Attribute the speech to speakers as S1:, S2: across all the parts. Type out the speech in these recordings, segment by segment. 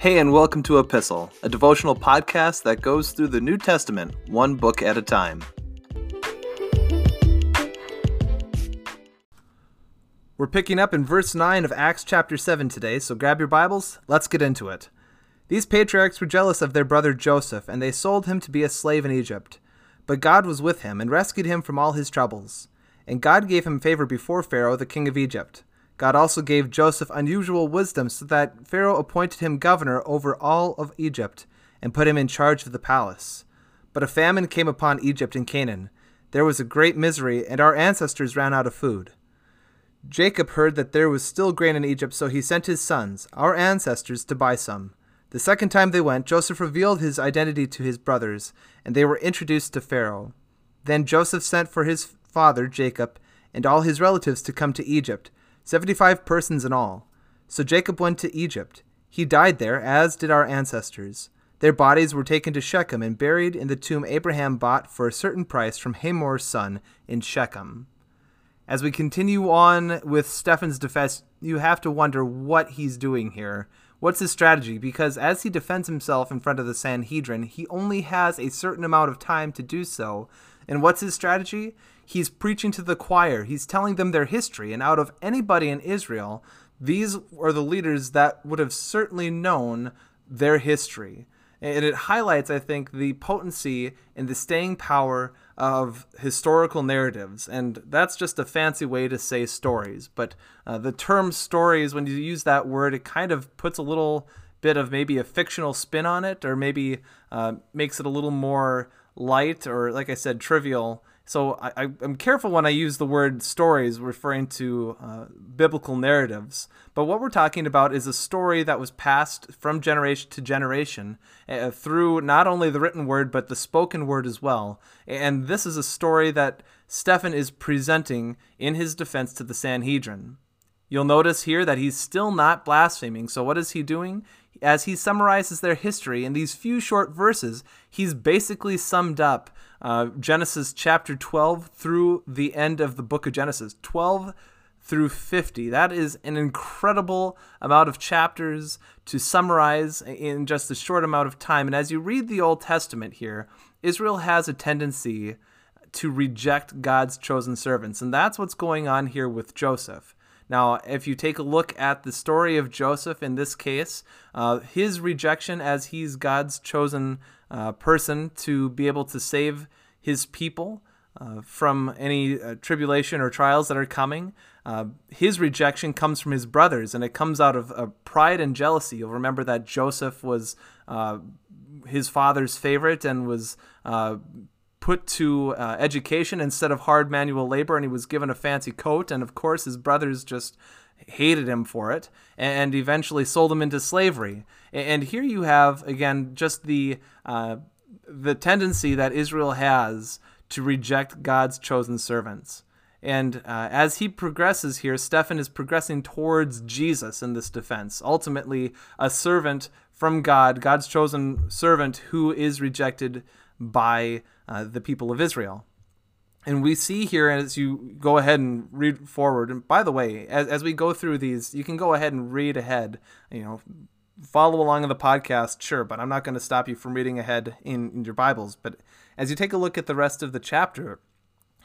S1: Hey, and welcome to Epistle, a devotional podcast that goes through the New Testament one book at a time. We're picking up in verse 9 of Acts chapter 7 today, so grab your Bibles, let's get into it. These patriarchs were jealous of their brother Joseph, and they sold him to be a slave in Egypt. But God was with him and rescued him from all his troubles. And God gave him favor before Pharaoh, the king of Egypt. God also gave Joseph unusual wisdom so that Pharaoh appointed him governor over all of Egypt and put him in charge of the palace. But a famine came upon Egypt and Canaan. There was a great misery, and our ancestors ran out of food. Jacob heard that there was still grain in Egypt, so he sent his sons, our ancestors, to buy some. The second time they went, Joseph revealed his identity to his brothers, and they were introduced to Pharaoh. Then Joseph sent for his father, Jacob, and all his relatives to come to Egypt seventy five persons in all. So Jacob went to Egypt. He died there, as did our ancestors. Their bodies were taken to Shechem and buried in the tomb Abraham bought for a certain price from Hamor's son in Shechem. As we continue on with Stephen's defense, you have to wonder what he's doing here. What's his strategy? Because as he defends himself in front of the Sanhedrin, he only has a certain amount of time to do so. And what's his strategy? He's preaching to the choir. He's telling them their history. And out of anybody in Israel, these are the leaders that would have certainly known their history. And it highlights, I think, the potency and the staying power of historical narratives. And that's just a fancy way to say stories. But uh, the term stories, when you use that word, it kind of puts a little bit of maybe a fictional spin on it, or maybe uh, makes it a little more light or, like I said, trivial so I, am careful when I use the word stories referring to uh, biblical narratives. But what we're talking about is a story that was passed from generation to generation uh, through not only the written word, but the spoken word as well. And this is a story that Stephen is presenting in his defense to the Sanhedrin. You'll notice here that he's still not blaspheming. So, what is he doing? As he summarizes their history in these few short verses, he's basically summed up uh, Genesis chapter 12 through the end of the book of Genesis. 12 through 50. That is an incredible amount of chapters to summarize in just a short amount of time. And as you read the Old Testament here, Israel has a tendency to reject God's chosen servants. And that's what's going on here with Joseph. Now, if you take a look at the story of Joseph in this case, uh, his rejection as he's God's chosen uh, person to be able to save his people uh, from any uh, tribulation or trials that are coming, uh, his rejection comes from his brothers, and it comes out of pride and jealousy. You'll remember that Joseph was uh, his father's favorite and was put to uh, education instead of hard manual labor, and he was given a fancy coat. And of course, his brothers just hated him for it and eventually sold him into slavery. And here you have again just the uh, the tendency that Israel has to reject God's chosen servants. And uh, as he progresses here, Stephen is progressing towards Jesus in this defense. Ultimately, a servant from God, God's chosen servant who is rejected by uh, the people of Israel. And we see here as you go ahead and read forward. And by the way, as, as we go through these, you can go ahead and read ahead. You know, follow along in the podcast, sure, but I'm not going to stop you from reading ahead in, in your Bibles. But as you take a look at the rest of the chapter,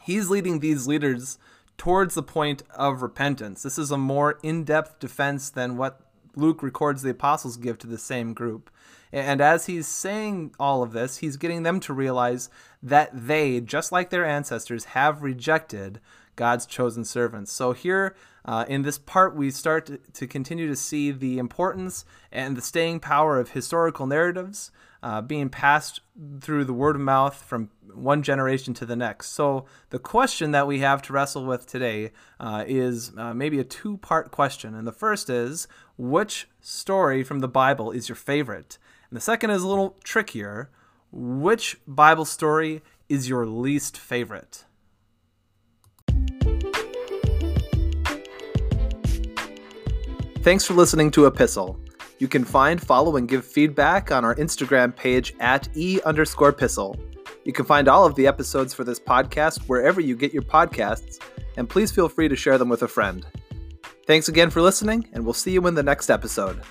S1: he's leading these leaders towards the point of repentance. This is a more in depth defense than what Luke records the apostles give to the same group. And as he's saying all of this, he's getting them to realize that they, just like their ancestors, have rejected God's chosen servants. So here uh, in this part, we start to, to, continue to see the importance and the staying power of historical narratives uh, being passed through the word of mouth from one generation to the next. So the question that we have to wrestle with today uh, is uh, maybe a two part question. And the first is which story from the Bible is your favorite? And the second is a little trickier. Which Bible story is your least favorite? Thanks for listening to Epistle. You can find, follow, and give feedback on our Instagram page at e underscore epistle. You can find all of the episodes for this podcast wherever you get your podcasts, and please feel free to share them with a friend. Thanks again for listening, and we'll see you in the next episode.